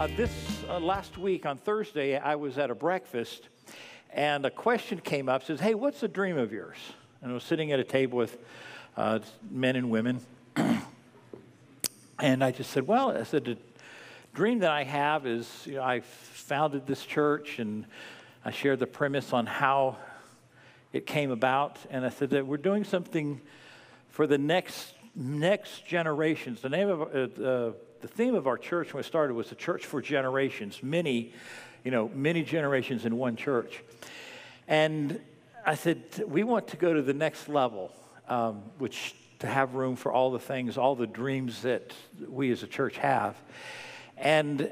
Uh, this uh, last week on Thursday, I was at a breakfast, and a question came up. Says, "Hey, what's a dream of yours?" And I was sitting at a table with uh, men and women, and I just said, "Well," I said, "the dream that I have is, you know, I founded this church, and I shared the premise on how it came about, and I said that we're doing something for the next next generations. The name of uh, the theme of our church when we started was the church for generations, many, you know, many generations in one church. And I said, we want to go to the next level, um, which to have room for all the things, all the dreams that we as a church have. And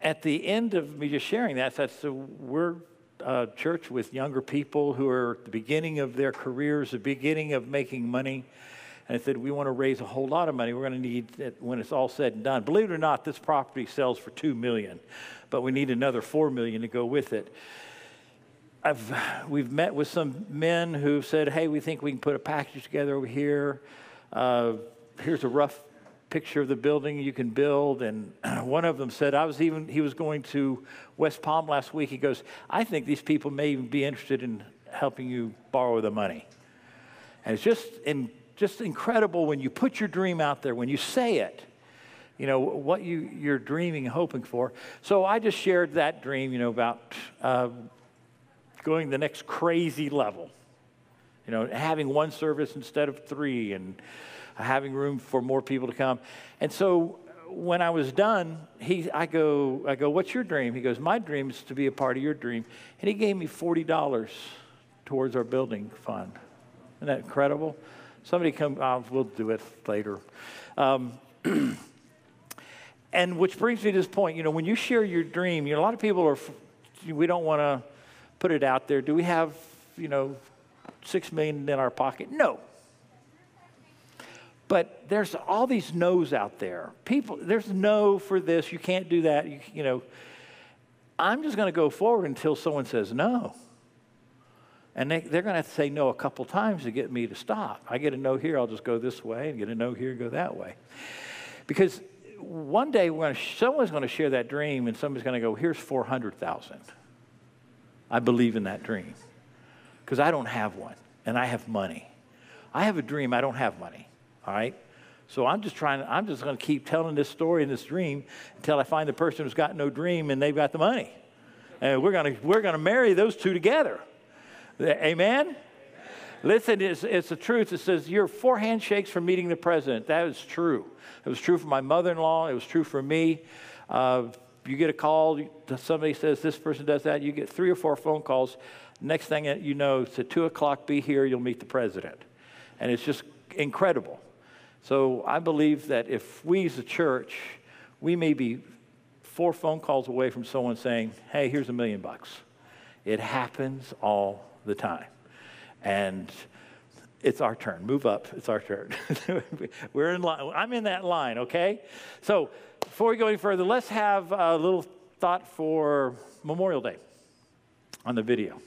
at the end of me just sharing that, I said, so we're a church with younger people who are at the beginning of their careers, the beginning of making money. And I said, we want to raise a whole lot of money. We're going to need it when it's all said and done. Believe it or not, this property sells for 2 million, but we need another 4 million to go with it. I've, we've met with some men who've said, hey, we think we can put a package together over here. Uh, here's a rough picture of the building you can build. And one of them said, I was even, he was going to West Palm last week. He goes, I think these people may even be interested in helping you borrow the money. And it's just in just incredible when you put your dream out there, when you say it, you know, what you, you're dreaming and hoping for. So I just shared that dream, you know, about uh, going the next crazy level. You know, having one service instead of three and having room for more people to come. And so when I was done, he, I, go, I go, what's your dream? He goes, my dream is to be a part of your dream. And he gave me $40 towards our building fund. Isn't that incredible? Somebody come, uh, we'll do it later. Um, and which brings me to this point, you know, when you share your dream, you know, a lot of people are, we don't want to put it out there. Do we have, you know, six million in our pocket? No. But there's all these no's out there. People, there's no for this. You can't do that. You, you know, I'm just going to go forward until someone says no. And they, are going to have to say no a couple times to get me to stop. I get a no here, I'll just go this way, and get a no here, go that way. Because one day when someone's going to share that dream, and somebody's going to go, here's 400,000. I believe in that dream. Because I don't have one, and I have money. I have a dream, I don't have money. All right? So I'm just trying, I'm just going to keep telling this story and this dream until I find the person who's got no dream and they've got the money. And we're going to, we're going to marry those two together. Amen? Listen, it's, it's the truth. It says you're four handshakes from meeting the president. That is true. It was true for my mother in law, it was true for me. Uh, you get a call, somebody says this person does that, you get three or four phone calls. Next thing you know, it's at 2 o'clock, be here, you'll meet the president. And it's just incredible. So I believe that if we as a church, we may be four phone calls away from someone saying, hey, here's a million bucks. It happens all the time. And it's our turn. Move up. It's our turn. We're in line. I'm in that line, okay? So before we go any further, let's have a little thought for Memorial Day on the video.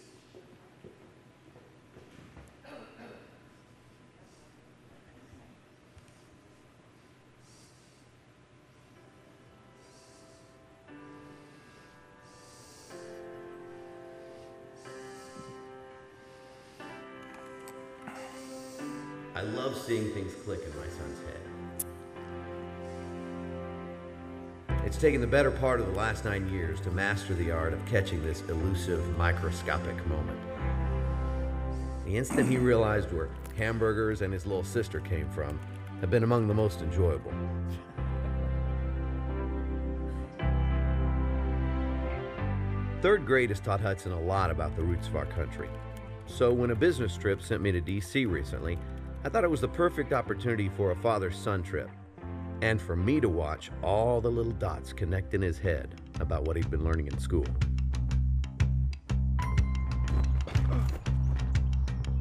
Taken the better part of the last nine years to master the art of catching this elusive, microscopic moment. The instant he realized where hamburgers and his little sister came from have been among the most enjoyable. Third grade has taught Hudson a lot about the roots of our country. So when a business trip sent me to DC recently, I thought it was the perfect opportunity for a father son trip, and for me to watch all the little dots connect in his head about what he'd been learning in school.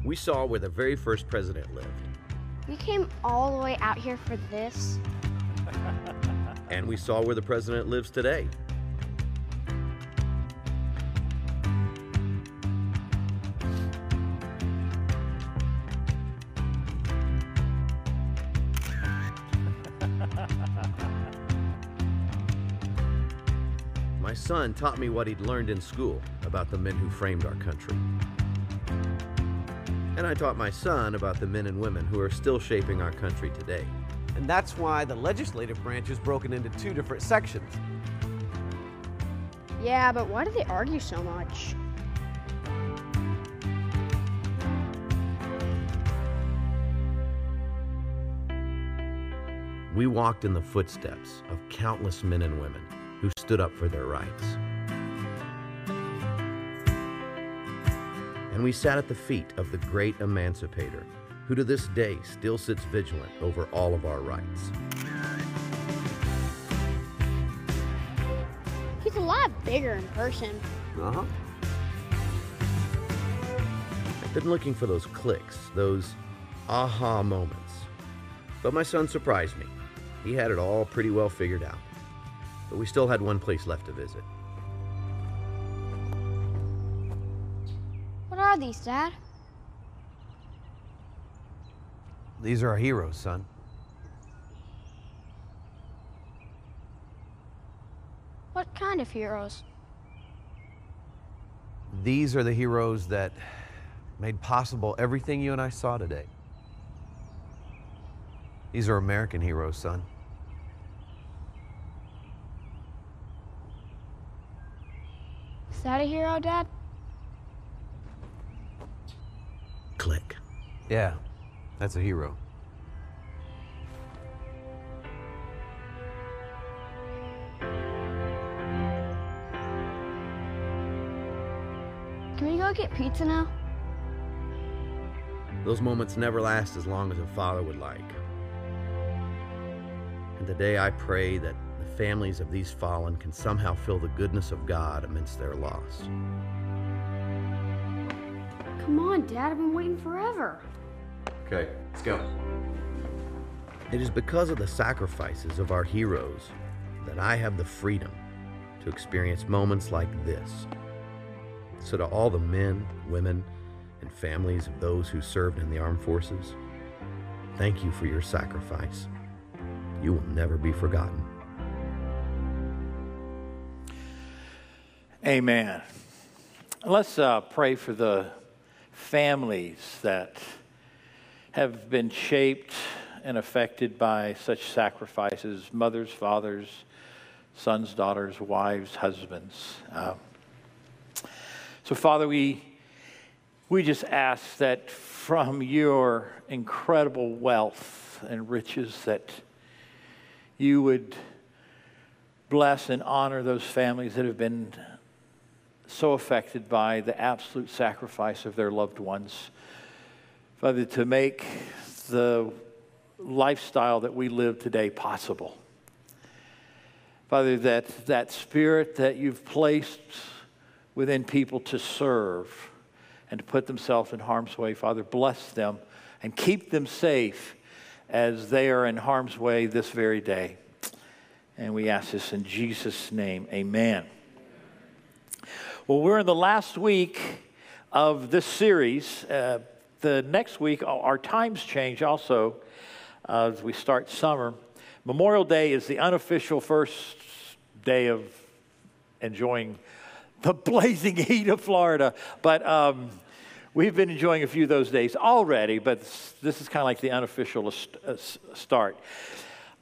We saw where the very first president lived. We came all the way out here for this. and we saw where the president lives today. Son taught me what he'd learned in school about the men who framed our country. And I taught my son about the men and women who are still shaping our country today. And that's why the legislative branch is broken into two different sections. Yeah, but why do they argue so much? We walked in the footsteps of countless men and women who stood up for their rights. And we sat at the feet of the great emancipator, who to this day still sits vigilant over all of our rights. He's a lot bigger in person. Uh huh. I've been looking for those clicks, those aha moments. But my son surprised me. He had it all pretty well figured out. But we still had one place left to visit. What are these, Dad? These are our heroes, son. What kind of heroes? These are the heroes that made possible everything you and I saw today. These are American heroes, son. Is that a hero, oh, Dad? Click. Yeah, that's a hero. Can we go get pizza now? Those moments never last as long as a father would like. And today I pray that the families of these fallen can somehow feel the goodness of God amidst their loss. Come on, Dad. I've been waiting forever. Okay, let's go. It is because of the sacrifices of our heroes that I have the freedom to experience moments like this. So, to all the men, women, and families of those who served in the armed forces, thank you for your sacrifice. You will never be forgotten. Amen. Let's uh, pray for the families that have been shaped and affected by such sacrifices mothers, fathers, sons, daughters, wives, husbands. Uh, so, Father, we, we just ask that from your incredible wealth and riches that you would bless and honor those families that have been so affected by the absolute sacrifice of their loved ones. Father, to make the lifestyle that we live today possible. Father, that, that spirit that you've placed within people to serve and to put themselves in harm's way, Father, bless them and keep them safe as they are in harm's way this very day. And we ask this in Jesus' name. Amen. Well, we're in the last week of this series. Uh, the next week, our times change also uh, as we start summer. Memorial Day is the unofficial first day of enjoying the blazing heat of Florida. But um, we've been enjoying a few of those days already, but this is kind of like the unofficial uh, start.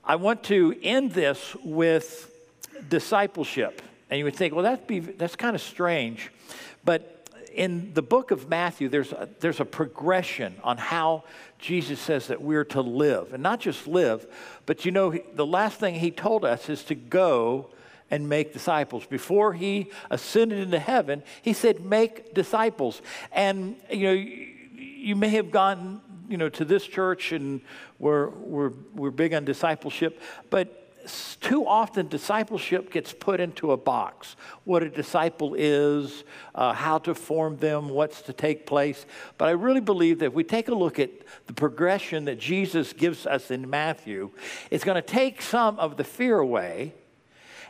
I want to end this with discipleship. And you would think, well, that'd be, that's kind of strange. But in the book of Matthew, there's a, there's a progression on how Jesus says that we're to live. And not just live, but you know, the last thing he told us is to go and make disciples. Before he ascended into heaven, he said, make disciples. And, you know, you may have gone, you know, to this church and we're, we're, we're big on discipleship, but too often discipleship gets put into a box what a disciple is uh, how to form them what's to take place but i really believe that if we take a look at the progression that jesus gives us in matthew it's going to take some of the fear away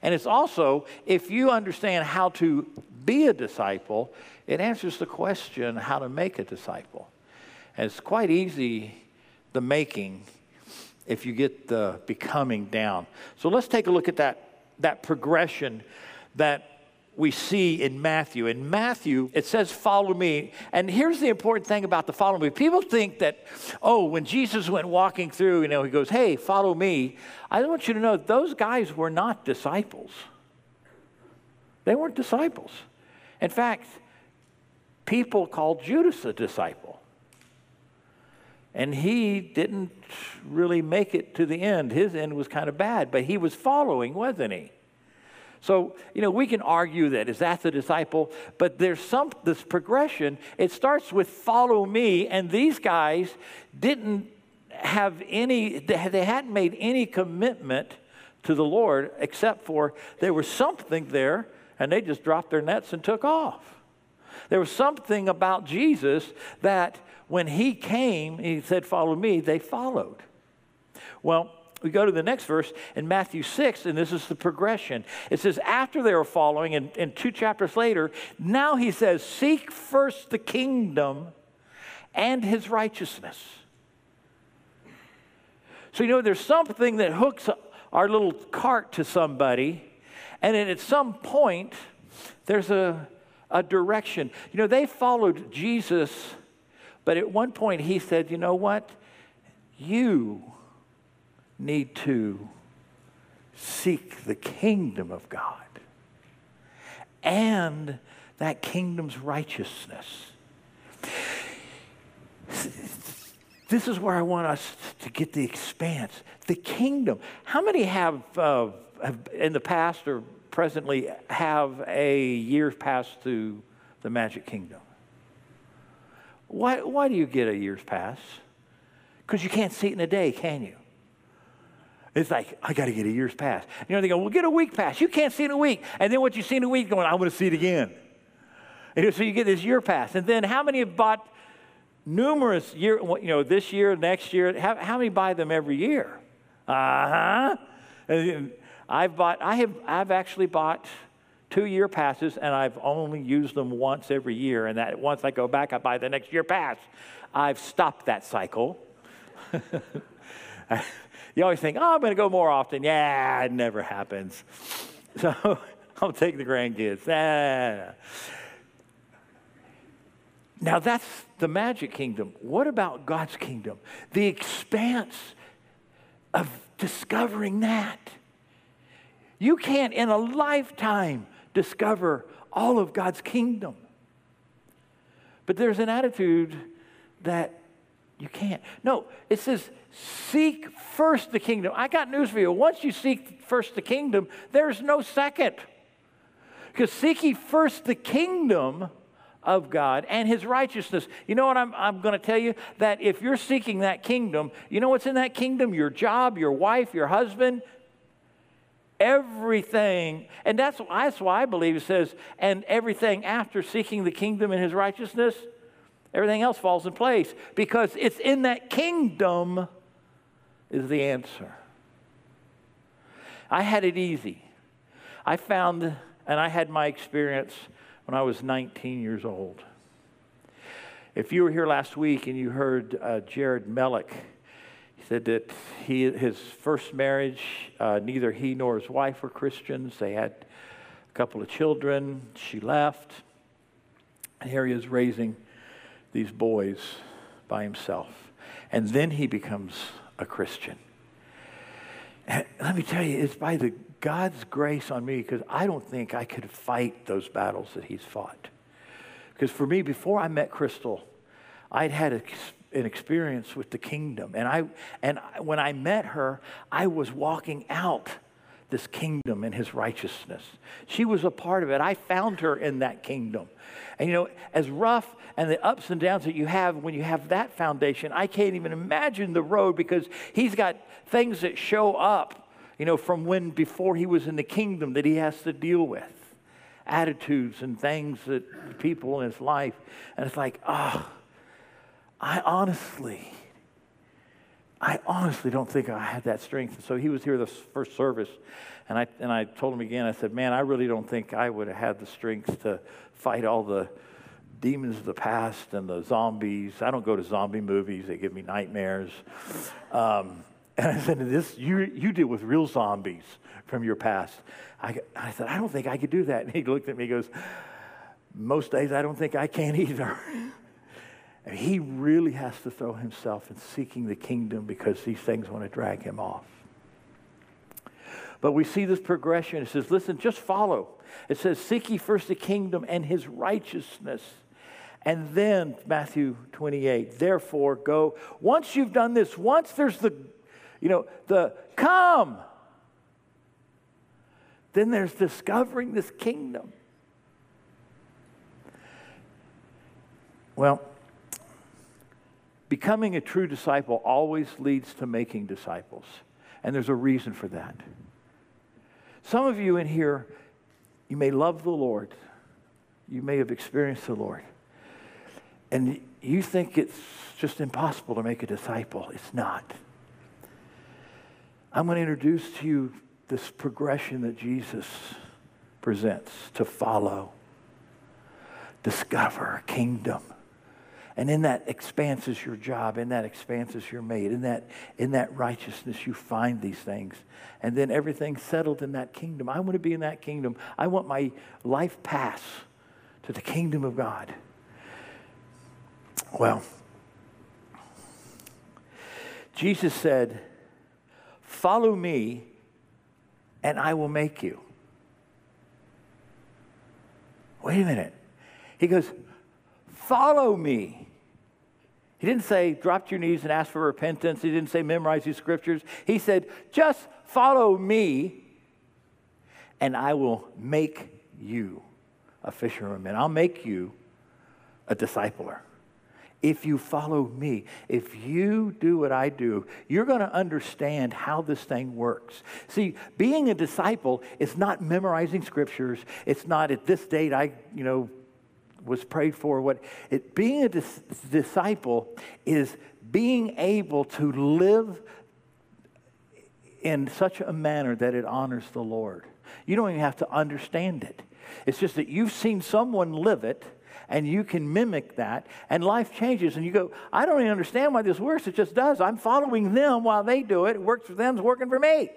and it's also if you understand how to be a disciple it answers the question how to make a disciple and it's quite easy the making if you get the becoming down. So let's take a look at that, that progression that we see in Matthew. In Matthew, it says, Follow me. And here's the important thing about the follow me. People think that, oh, when Jesus went walking through, you know, he goes, Hey, follow me. I want you to know those guys were not disciples. They weren't disciples. In fact, people called Judas a disciple. And he didn't really make it to the end. His end was kind of bad, but he was following, wasn't he? So, you know, we can argue that is that the disciple, but there's some this progression. It starts with follow me, and these guys didn't have any, they hadn't made any commitment to the Lord except for there was something there, and they just dropped their nets and took off. There was something about Jesus that when he came, he said, Follow me, they followed. Well, we go to the next verse in Matthew 6, and this is the progression. It says, after they were following, and, and two chapters later, now he says, Seek first the kingdom and his righteousness. So, you know, there's something that hooks our little cart to somebody, and then at some point, there's a, a direction. You know, they followed Jesus, but at one point he said, You know what? You need to seek the kingdom of God and that kingdom's righteousness. This is where I want us to get the expanse. The kingdom. How many have, uh, have in the past or presently have a year pass to the Magic Kingdom? Why, why do you get a year's pass? Because you can't see it in a day, can you? It's like, I got to get a year's pass. You know, they go, well, get a week pass. You can't see in a week. And then what you see in a week, going, I want to see it again. And so you get this year pass. And then how many have bought numerous year, you know, this year, next year? How, how many buy them every year? Uh huh. I've bought, I have, I've actually bought two year passes and I've only used them once every year. And that once I go back, I buy the next year pass. I've stopped that cycle. You always think, oh, I'm going to go more often. Yeah, it never happens. So I'll take the grandkids. Ah. Now that's the magic kingdom. What about God's kingdom? The expanse of discovering that. You can't in a lifetime discover all of God's kingdom. But there's an attitude that you can't. No, it says Seek first the kingdom. I got news for you. Once you seek first the kingdom, there's no second. Because seeking first the kingdom of God and his righteousness. You know what I'm, I'm going to tell you? That if you're seeking that kingdom, you know what's in that kingdom? Your job, your wife, your husband, everything. And that's, that's why I believe it says, and everything after seeking the kingdom and his righteousness, everything else falls in place because it's in that kingdom is the answer. I had it easy. I found, and I had my experience when I was 19 years old. If you were here last week and you heard uh, Jared Mellick, he said that he, his first marriage, uh, neither he nor his wife were Christians. They had a couple of children. She left. And here he is raising these boys by himself. And then he becomes a Christian. And let me tell you, it's by the God's grace on me because I don't think I could fight those battles that he's fought. Because for me, before I met Crystal, I'd had a, an experience with the kingdom. And, I, and when I met her, I was walking out this kingdom and his righteousness. She was a part of it. I found her in that kingdom. And you know, as rough and the ups and downs that you have when you have that foundation, I can't even imagine the road because he's got things that show up, you know, from when before he was in the kingdom that he has to deal with. Attitudes and things that people in his life. And it's like, oh, I honestly, I honestly don't think I had that strength. So he was here the first service, and I, and I told him again, I said, Man, I really don't think I would have had the strength to fight all the demons of the past and the zombies. I don't go to zombie movies, they give me nightmares. Um, And I said, this, you, you deal with real zombies from your past. I, I said, I don't think I could do that. And he looked at me and goes, most days I don't think I can either. and he really has to throw himself in seeking the kingdom because these things want to drag him off. But we see this progression. It says, listen, just follow. It says, seek ye first the kingdom and his righteousness. And then, Matthew 28, therefore go. Once you've done this, once there's the, you know, the come, then there's discovering this kingdom. Well, becoming a true disciple always leads to making disciples. And there's a reason for that. Some of you in here, you may love the Lord, you may have experienced the Lord, and you think it's just impossible to make a disciple. It's not. I'm going to introduce to you this progression that Jesus presents to follow, discover kingdom. And in that expanse is your job. In that expanse is your mate. In that, in that righteousness, you find these things. And then everything's settled in that kingdom. I want to be in that kingdom. I want my life pass to the kingdom of God. Well, Jesus said, Follow me, and I will make you. Wait a minute. He goes, Follow me. He didn't say, drop to your knees and ask for repentance. He didn't say, memorize these scriptures. He said, just follow me, and I will make you a fisherman. I'll make you a discipler. If you follow me, if you do what I do, you're going to understand how this thing works. See, being a disciple is not memorizing scriptures. It's not at this date I, you know, was prayed for. What it, being a dis- disciple is being able to live in such a manner that it honors the Lord. You don't even have to understand it. It's just that you've seen someone live it and you can mimic that and life changes and you go, I don't even understand why this works. It just does. I'm following them while they do it. It works for them, it's working for me.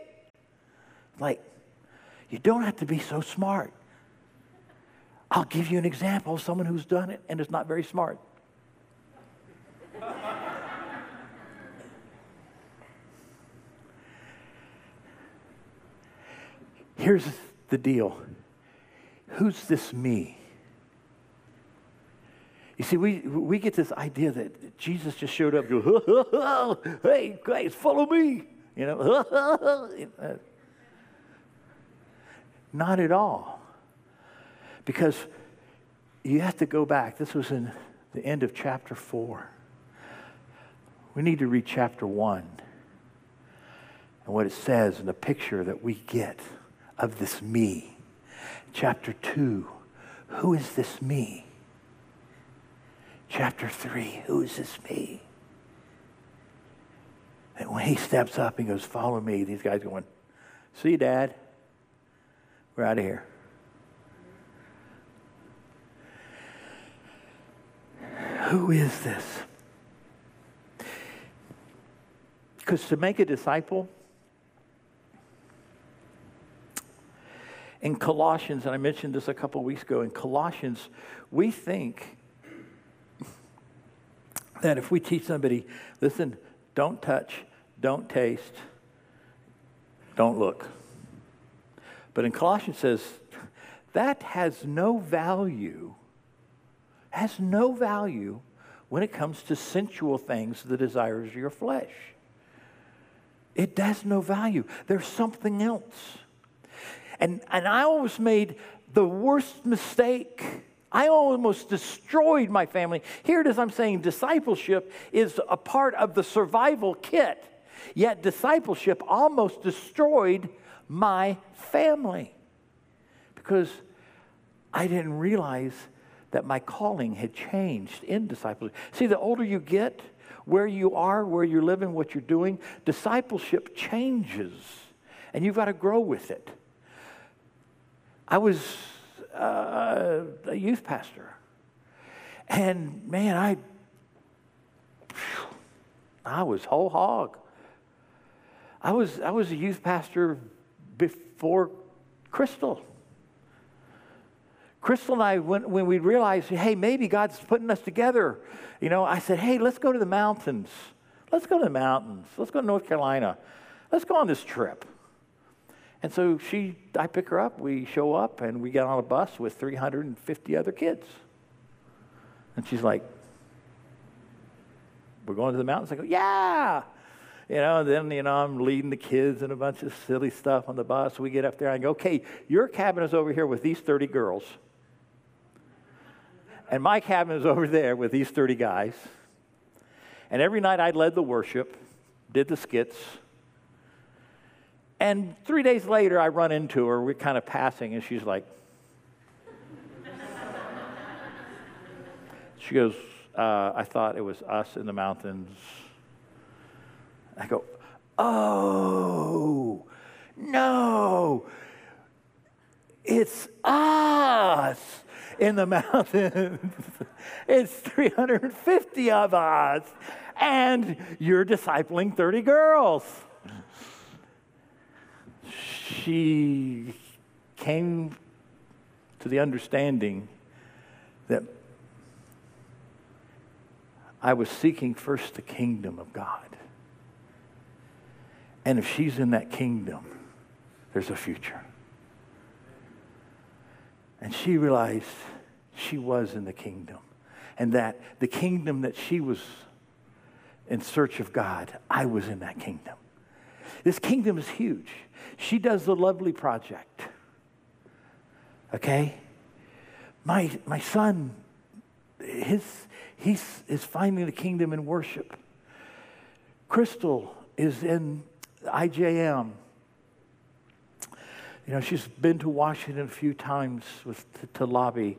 Like, you don't have to be so smart. I'll give you an example of someone who's done it and is not very smart. Here's the deal Who's this me? You see, we, we get this idea that Jesus just showed up, go, hey, guys, follow me. You know, uh, not at all. Because you have to go back. This was in the end of chapter 4. We need to read chapter 1 and what it says and the picture that we get of this me. Chapter 2, who is this me? Chapter 3, who is this me? And when he steps up and goes, Follow me, these guys going, See Dad. We're out of here. Who is this? Because to make a disciple, in Colossians, and I mentioned this a couple weeks ago, in Colossians, we think that if we teach somebody, listen, don't touch, don't taste, don't look. But in Colossians says, that has no value has no value when it comes to sensual things, the desires of your flesh. It has no value. There's something else. And, and I always made the worst mistake. I almost destroyed my family. Here it is, I'm saying discipleship is a part of the survival kit. Yet discipleship almost destroyed my family because I didn't realize that my calling had changed in discipleship. See, the older you get, where you are, where you're living, what you're doing, discipleship changes, and you've got to grow with it. I was uh, a youth pastor, and man, I I was whole hog. I was, I was a youth pastor before Crystal. Crystal and I, when, when we realized, hey, maybe God's putting us together, you know, I said, hey, let's go to the mountains. Let's go to the mountains. Let's go to North Carolina. Let's go on this trip. And so she, I pick her up, we show up, and we get on a bus with 350 other kids. And she's like, We're going to the mountains? I go, Yeah. You know, and then, you know, I'm leading the kids and a bunch of silly stuff on the bus. We get up there and I go, Okay, your cabin is over here with these 30 girls. And my cabin is over there with these 30 guys. And every night I led the worship, did the skits. And three days later, I run into her. We're kind of passing, and she's like, She goes, uh, I thought it was us in the mountains. I go, Oh, no, it's us in the mountains. it's 350 of us, and you're discipling 30 girls. She came to the understanding that I was seeking first the kingdom of God. And if she's in that kingdom, there's a future. And she realized she was in the kingdom. And that the kingdom that she was in search of God, I was in that kingdom. This kingdom is huge. She does the lovely project. Okay? My, my son, his, he's, is finding the kingdom in worship. Crystal is in IJM. You know, she's been to Washington a few times with, to, to lobby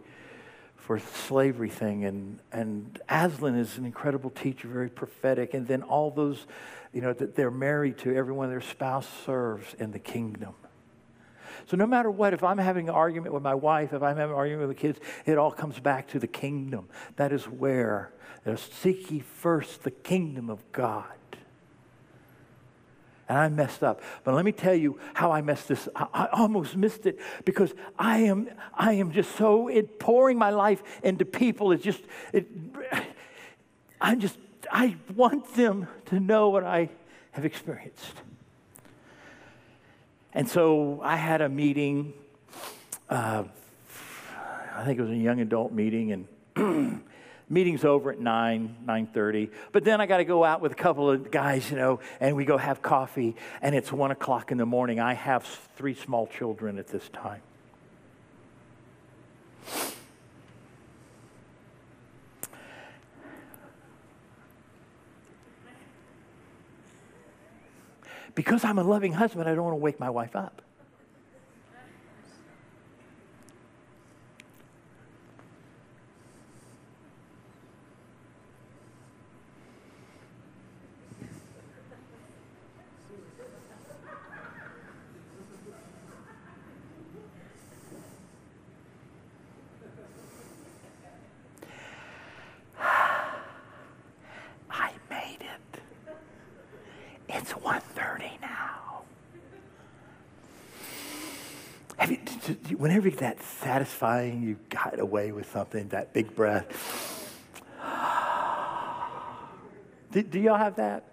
for slavery thing. And, and Aslan is an incredible teacher, very prophetic. And then all those, you know, that they're married to, everyone their spouse serves in the kingdom. So no matter what, if I'm having an argument with my wife, if I'm having an argument with the kids, it all comes back to the kingdom. That is where, seek ye first the kingdom of God and I messed up. But let me tell you how I messed this. I, I almost missed it because I am, I am just so it pouring my life into people. It's just, it, I'm just, I want them to know what I have experienced. And so I had a meeting. Uh, I think it was a young adult meeting, and meeting's over at 9 9.30 but then i got to go out with a couple of guys you know and we go have coffee and it's 1 o'clock in the morning. I have three small children at this time. Because i'm a loving husband i don't want to wake my wife up whenever that satisfying, you got away with something, that big breath. do, do y'all have that?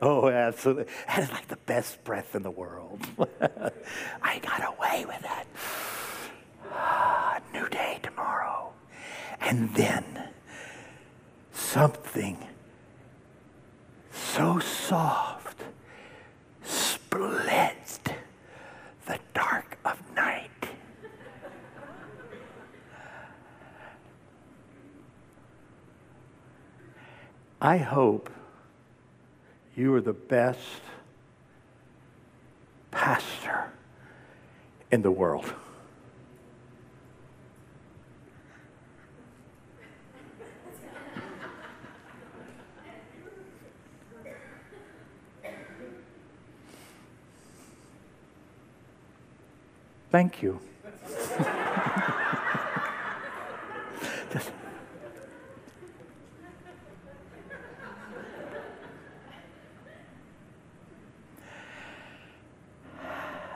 Oh, absolutely. That is like the best breath in the world. I got away with that. New day tomorrow. And then something so soft splits the dark of night. I hope you are the best pastor in the world. Thank you.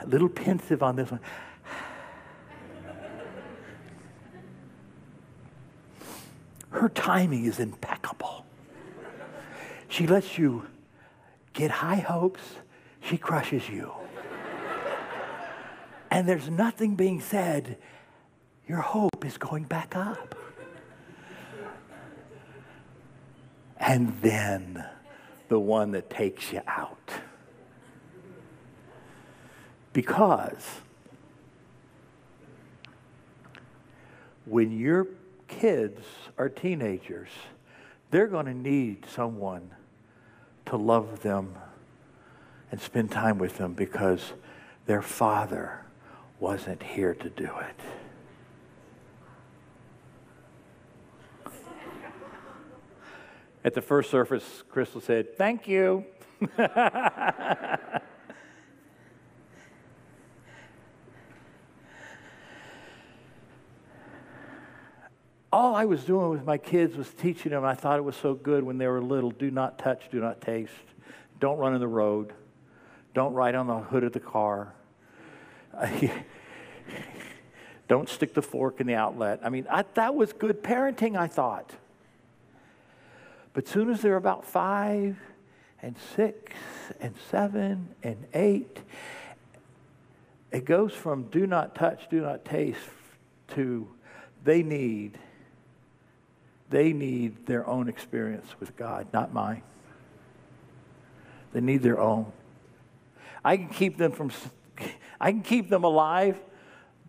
a little pensive on this one. Her timing is impeccable. She lets you get high hopes, she crushes you. and there's nothing being said, your hope is going back up. And then the one that takes you out. Because when your kids are teenagers, they're going to need someone to love them and spend time with them because their father wasn't here to do it. At the first service, Crystal said, Thank you. all I was doing with my kids was teaching them. I thought it was so good when they were little. Do not touch, do not taste. Don't run in the road. Don't write on the hood of the car. Don't stick the fork in the outlet. I mean, I, that was good parenting, I thought. But soon as they're about five and six and seven and eight, it goes from do not touch, do not taste to they need they need their own experience with God, not mine. They need their own. I can keep them from, I can keep them alive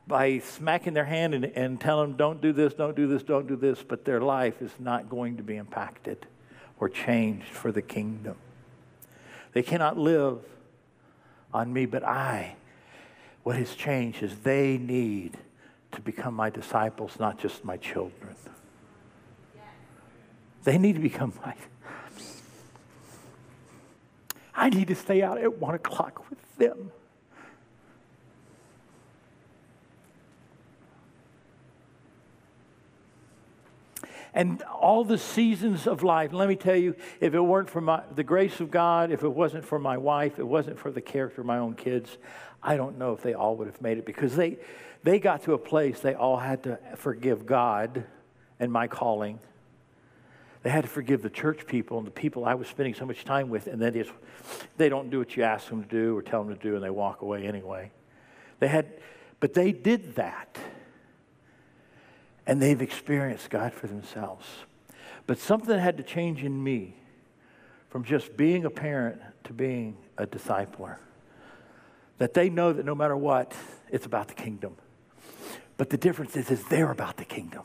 by smacking their hand and, and telling them, don't do this, don't do this, don't do this, but their life is not going to be impacted or changed for the kingdom. They cannot live on me, but I. What has changed is they need to become my disciples, not just my children. They need to become my. I need to stay out at one o'clock with them. and all the seasons of life. Let me tell you, if it weren't for my, the grace of God, if it wasn't for my wife, it wasn't for the character of my own kids, I don't know if they all would have made it because they, they got to a place they all had to forgive God and my calling they had to forgive the church people and the people I was spending so much time with, and then they, just, they don't do what you ask them to do or tell them to do, and they walk away anyway. They had, but they did that, and they've experienced God for themselves. But something had to change in me from just being a parent to being a discipler. That they know that no matter what, it's about the kingdom. But the difference is, is they're about the kingdom.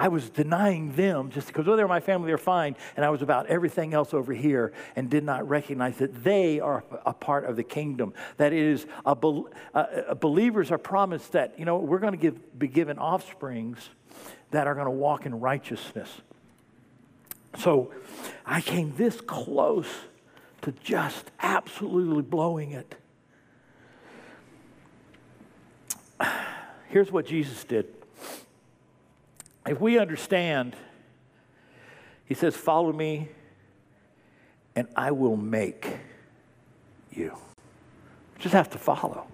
I was denying them just because, well, they're my family, they're fine. And I was about everything else over here and did not recognize that they are a part of the kingdom. That it is a, a uh, uh, believers are promised that, you know, we're going to give, be given offsprings that are going to walk in righteousness. So I came this close to just absolutely blowing it. Here's what Jesus did if we understand, he says, Follow me, and I will make you. Just have to follow.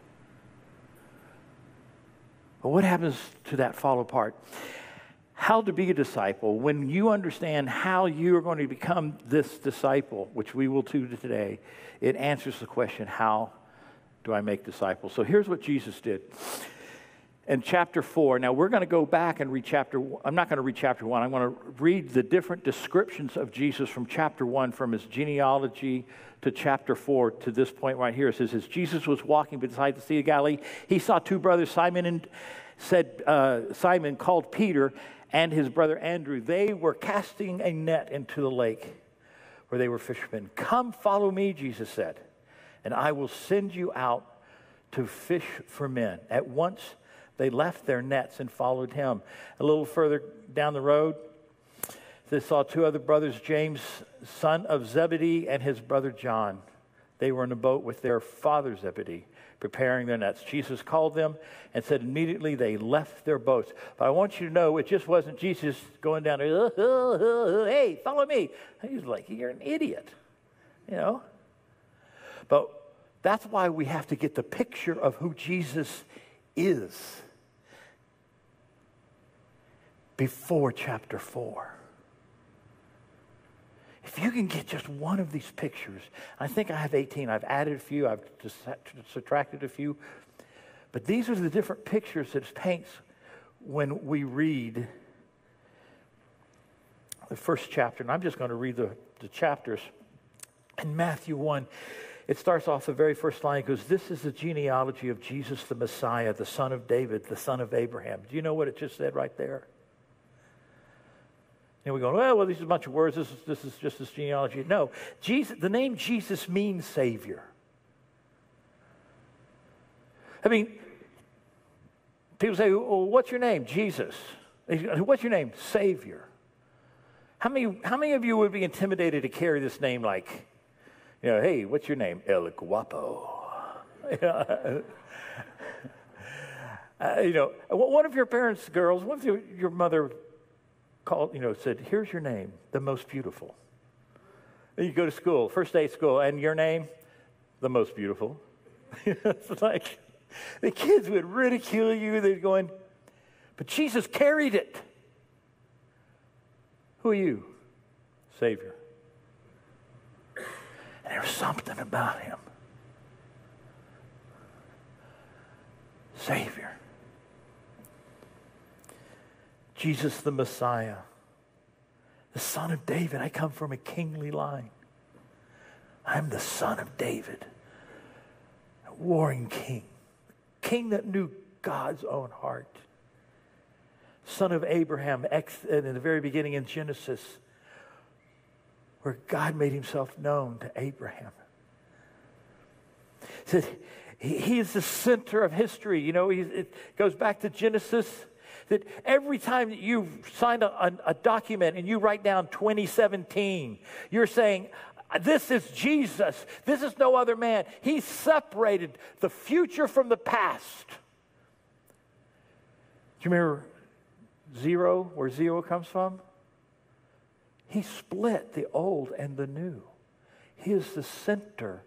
But what happens to that follow part? How to be a disciple. When you understand how you are going to become this disciple, which we will do today, it answers the question how do I make disciples? So here's what Jesus did in chapter 4. Now, we're going to go back and read chapter I'm not going to read chapter 1. I'm going to read the different descriptions of Jesus from chapter 1, from his genealogy to chapter 4 to this point right here. It says, As Jesus was walking beside the Sea of Galilee, he saw two brothers, Simon and said, uh, Simon called Peter and his brother Andrew. They were casting a net into the lake where they were fishermen. Come, follow me, Jesus said, and I will send you out to fish for men. At once, they left their nets and followed him. A little further down the road, they saw two other brothers, James, son of Zebedee, and his brother John. They were in a boat with their father Zebedee, preparing their nets. Jesus called them and said immediately they left their boats. But I want you to know it just wasn't Jesus going down there, hey, follow me. He was like, you're an idiot, you know? But That's why we have to get the picture of who Jesus is before chapter 4. If you can get just one of these pictures, I think I have 18. I've added a few, I've subtracted a few. But these are the different pictures that it paints when we read the first chapter. And I'm just going to read the, the chapters. In Matthew 1, it starts off the very first line. It goes, This is the genealogy of Jesus the Messiah, the son of David, the son of Abraham. Do you know what it just said right there? And we go, well, well, these are a bunch of words. This is, this is just this genealogy. No, Jesus, the name Jesus means Savior. I mean, people say, well, what's your name? Jesus. What's your name? Savior. How many, how many of you would be intimidated to carry this name like, you know, hey, what's your name? El Guapo. uh, you know, one of your parents, girls, if your, your mother called, you know, said, here's your name, the most beautiful. And you go to school, first day of school, and your name, the most beautiful. it's like the kids would ridicule you. They'd go but Jesus carried it. Who are you? Savior. And there was something about him. Savior. Jesus the Messiah, the son of David. I come from a kingly line. I'm the son of David, a warring king, king that knew God's own heart son of Abraham, ex, in the very beginning in Genesis, where God made himself known to Abraham. Said he, he is the center of history. You know, he, it goes back to Genesis. That every time that you sign a, a, a document and you write down 2017, you're saying, this is Jesus. This is no other man. He separated the future from the past. Do you remember Zero, where zero comes from? He split the old and the new. He is the center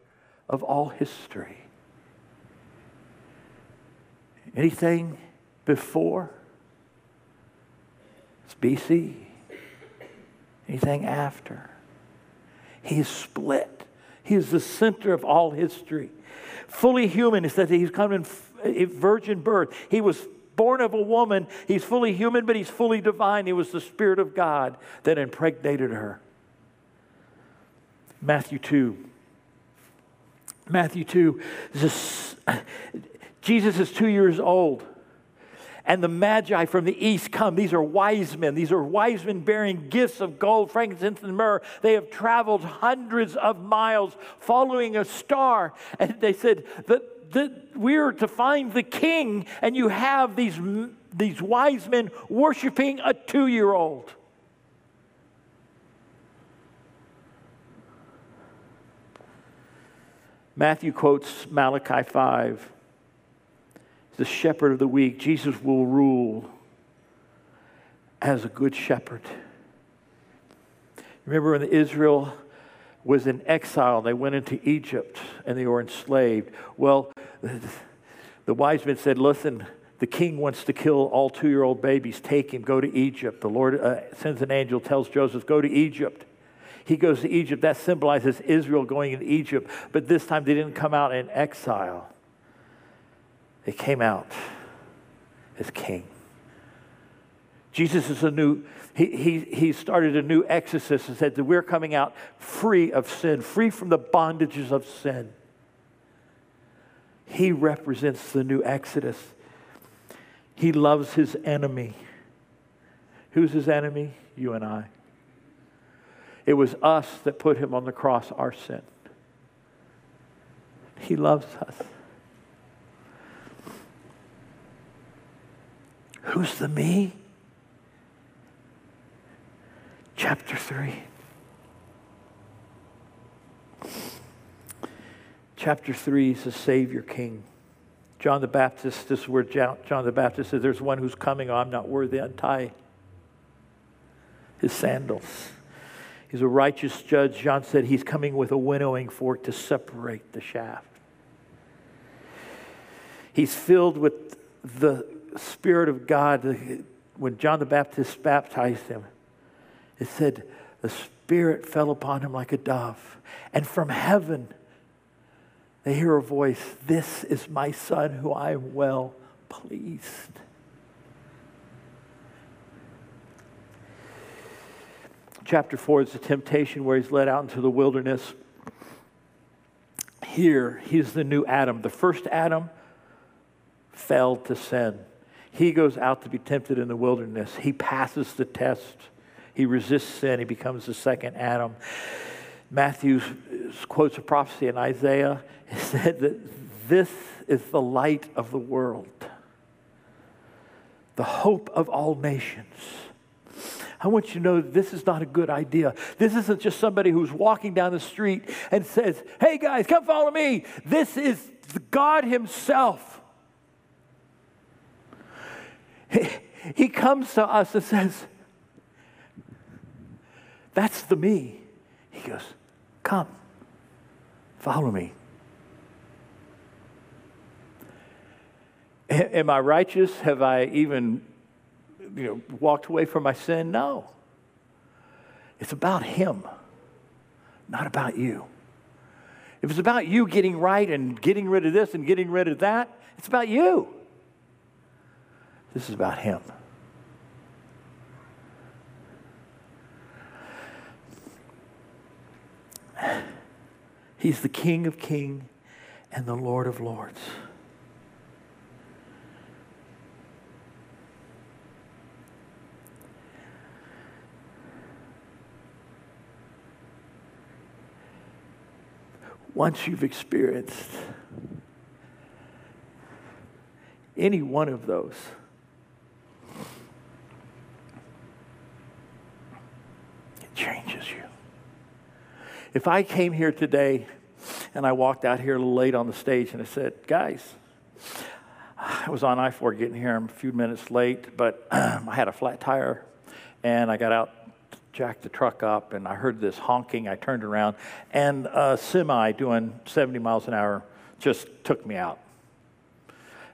of all history. Anything before? BC. Anything after? He is split. He is the center of all history. Fully human is that he's come in virgin birth. He was born of a woman. He's fully human, but he's fully divine. He was the Spirit of God that impregnated her. Matthew 2. Matthew 2. This, Jesus is two years old. And the Magi from the east come. These are wise men. These are wise men bearing gifts of gold, frankincense, and myrrh. They have traveled hundreds of miles following a star. And they said that that we're to find the king, and you have these, these wise men worshiping a two year old. Matthew quotes Malachi 5. The shepherd of the weak. Jesus will rule as a good shepherd. Remember when Israel was in exile. They went into Egypt and they were enslaved. Well, the wise men said, Listen, the king wants to kill all two year old babies. Take him, go to Egypt. The Lord uh, sends an angel, tells Joseph, Go to Egypt. He goes to Egypt. That symbolizes Israel going into Egypt. But this time they didn't come out in exile, they came out as king. Jesus is a new, he, he, he started a new Exodus and said that we're coming out free of sin, free from the bondages of sin. He represents the new Exodus. He loves his enemy. Who's his enemy? You and I. It was us that put him on the cross, our sin. He loves us. Who's the me? Chapter 3. chapter 3 is the Savior King. John the Baptist, this is where John the Baptist says, There's one who's coming, I'm not worthy untie his sandals. He's a righteous judge. John said he's coming with a winnowing fork to separate the shaft. He's filled with the Spirit of God. When John the Baptist baptized him, it said, the Spirit fell upon him like a dove. And from heaven, they hear a voice This is my Son who I am well pleased. Chapter 4 is the temptation where he's led out into the wilderness. Here, he's the new Adam. The first Adam fell to sin. He goes out to be tempted in the wilderness. He passes the test. He resists sin. He becomes the second Adam. Matthew quotes a prophecy in Isaiah. He said that this is the light of the world, the hope of all nations. I want you to know this is not a good idea. This isn't just somebody who's walking down the street and says, Hey guys, come follow me. This is God Himself. He, comes to us and says, That's the me. He goes, Come, follow me. Am I righteous? Have I even you know, walked away from my sin? No. It's about Him, not about you. If it's about you getting right and getting rid of this and getting rid of that, it's about you. This is about Him. He's the King of Kings and the Lord of Lords. once you've experienced any one of those, it changes you. If I came here today and I walked out here a little late on the stage and I said, guys, I was on I 4 getting here. I'm a few minutes late, but I had a flat tire and I got out jacked the truck up and I heard this honking. I turned around and a semi doing 70 miles an hour just took me out.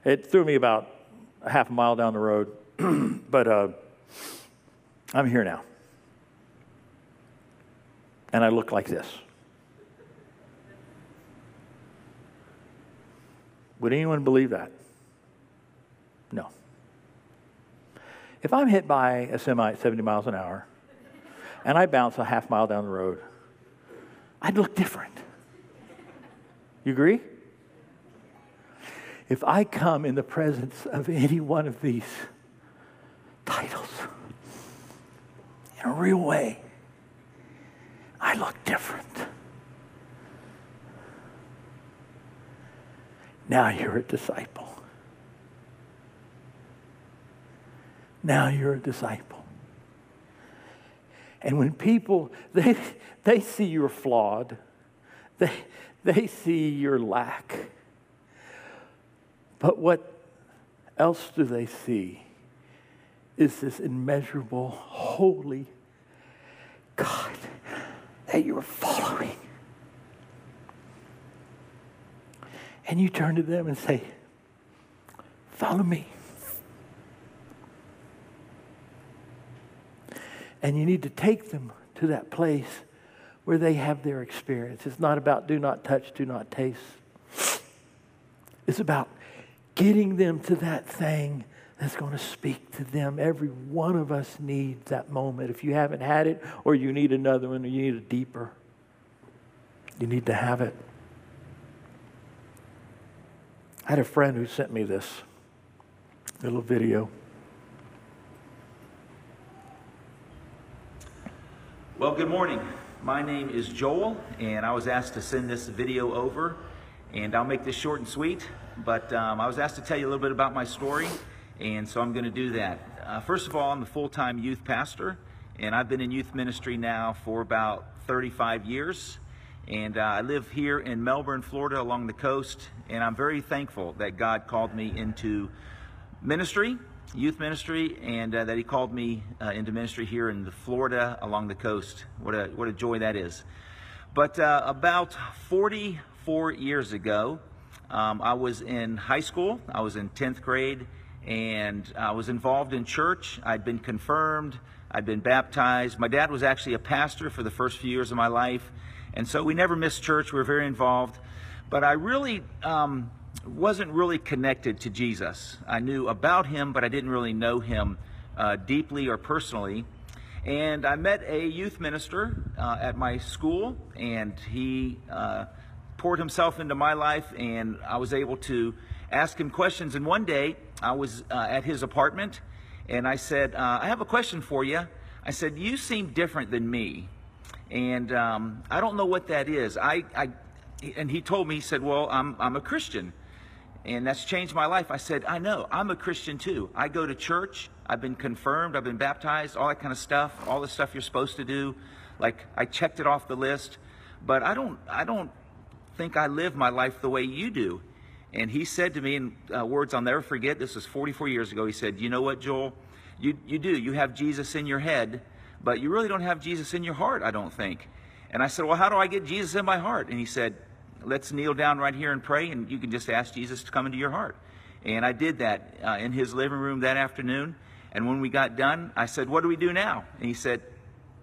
It threw me about a half a mile down the road, but uh, I'm here now. And I look like this. Would anyone believe that? No. If I'm hit by a semi at 70 miles an hour, and I bounce a half mile down the road, I'd look different. You agree? If I come in the presence of any one of these titles in a real way, look different. Now you're a disciple. Now you're a disciple. And when people, they, they see you're flawed, they, they see your lack. But what else do they see is this immeasurable, holy God that you're following. And you turn to them and say, Follow me. And you need to take them to that place where they have their experience. It's not about do not touch, do not taste. It's about getting them to that thing that's going to speak to them. Every one of us needs that moment. If you haven't had it, or you need another one, or you need a deeper, you need to have it. I had a friend who sent me this little video. Well, good morning. My name is Joel, and I was asked to send this video over, and I'll make this short and sweet, but um, I was asked to tell you a little bit about my story, and so I'm going to do that. Uh, first of all, I'm a full-time youth pastor, and I've been in youth ministry now for about 35 years, and uh, I live here in Melbourne, Florida, along the coast, and I'm very thankful that God called me into ministry youth ministry and uh, that he called me uh, into ministry here in the Florida along the coast. What a, what a joy that is. But uh, about 44 years ago, Um, I was in high school, I was in 10th grade, and I was involved in church. I'd been confirmed, I'd been baptized. My dad was actually a pastor for the first few years of my life, and so we never missed church. We were very involved. But I really um, wasn't really connected to Jesus. I knew about him, but I didn't really know him uh, deeply or personally. And I met a youth minister uh, at my school, and he uh, poured himself into my life, and I was able to ask him questions. And one day, I was uh, at his apartment, and I said, uh, I have a question for you. I said, You seem different than me, and um, I don't know what that is. I, I, and he told me, he said, Well, I'm, I'm a Christian and that's changed my life. I said, I know, I'm a Christian too. I go to church, I've been confirmed, I've been baptized, all that kind of stuff, all the stuff you're supposed to do. Like I checked it off the list, but I don't I don't think I live my life the way you do. And he said to me in uh, words I'll never forget, this was 44 years ago, he said, You know what, Joel? You, you do. You have Jesus in your head, but you really don't have Jesus in your heart, I don't think. And I said, Well, how do I get Jesus in my heart? And he said, let's kneel down right here and pray, and you can just ask Jesus to come into your heart. And I did that uh, in his living room that afternoon. And when we got done, I said, What do we do now? And he said,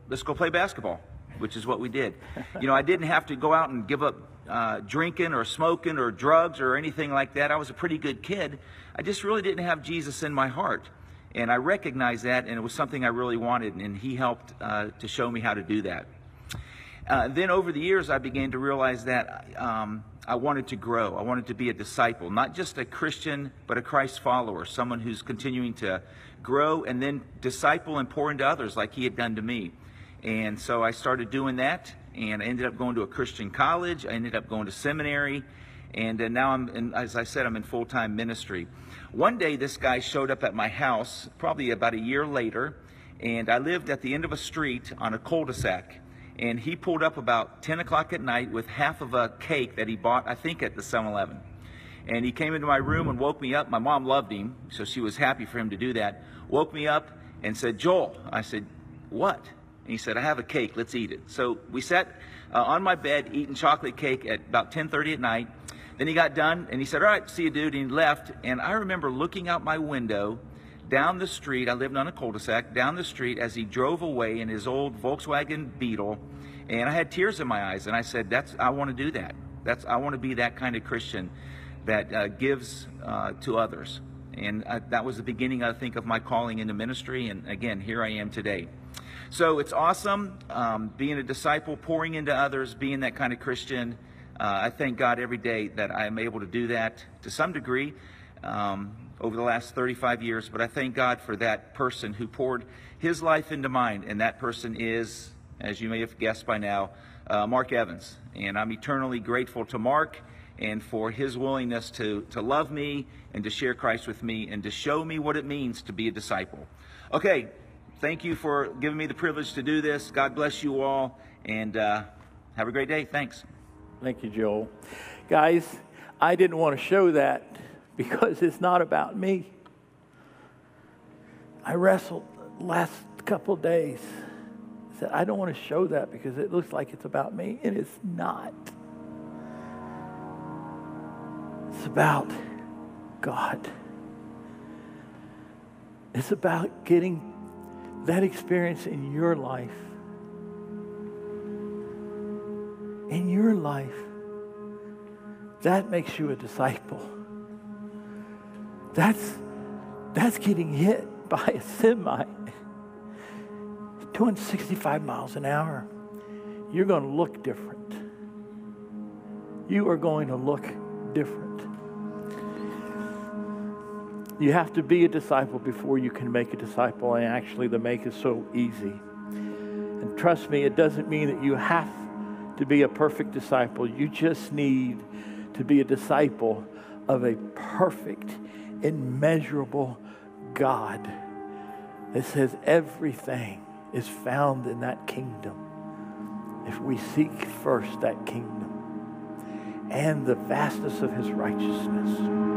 Let's go play basketball, which is what we did. you know, I didn't have to go out and give up uh, drinking or smoking or drugs or anything like that. I was a pretty good kid. I just really didn't have Jesus in my heart. And I recognized that, and it was something I really wanted, and he helped uh, to show me how to do that. Uh, then over the years, I began to realize that um, I wanted to grow. I wanted to be a disciple, not just a Christian, but a Christ follower, someone who's continuing to grow and then disciple and pour into others like he had done to me. And so I started doing that, and I ended up going to a Christian college. I ended up going to seminary, and uh, now I'm, in, as I said, I'm in full time ministry. One day, this guy showed up at my house, probably about a year later, and I lived at the end of a street on a cul de sac and he pulled up about 10 o'clock at night with half of a cake that he bought, I think, at the 7 Eleven. And he came into my room and woke me up. My mom loved him, so she was happy for him to do that. Woke me up and said, Joel. I said, What? And he said, I have a cake. Let's eat it. So we sat uh, on my bed eating chocolate cake at about 10:30 at night. Then he got done and he said, All right, see you, dude. And he left. And I remember looking out my window down the street. I lived on a cul-de-sac. Down the street as he drove away in his old Volkswagen Beetle, and I had tears in my eyes. And I said, "That's I want to do that. That's I want to be that kind of Christian that uh, gives uh, to others." And uh, that was the beginning, I think, of my calling into ministry. And again, here I am today. So it's awesome um, being a disciple, pouring into others, being that kind of Christian. Uh, I thank God every day that I am able to do that to some degree. Um, over the last 35 years, but I thank God for that person who poured his life into mine, and that person is, as you may have guessed by now, uh, Mark Evans. And I'm eternally grateful to Mark and for his willingness to, to love me and to share Christ with me and to show me what it means to be a disciple. Okay, thank you for giving me the privilege to do this. God bless you all, and uh, have a great day. Thanks. Thank you, Joel. Guys, I didn't want to show that because it's not about me. I wrestled last couple days. I said, I don't want to show that because it looks like it's about me, and it's not. It's about God. It's about getting that experience in your life. In your life. That makes you a disciple. That's, that's getting hit by a semi. 265 miles an hour. You're going to look different. You are going to look different. You have to be a disciple before you can make a disciple, and actually, the make is so easy. And trust me, it doesn't mean that you have to be a perfect disciple. You just need to be a disciple of a perfect immeasurable God that says everything is found in that kingdom if we seek first that kingdom and the vastness of his righteousness.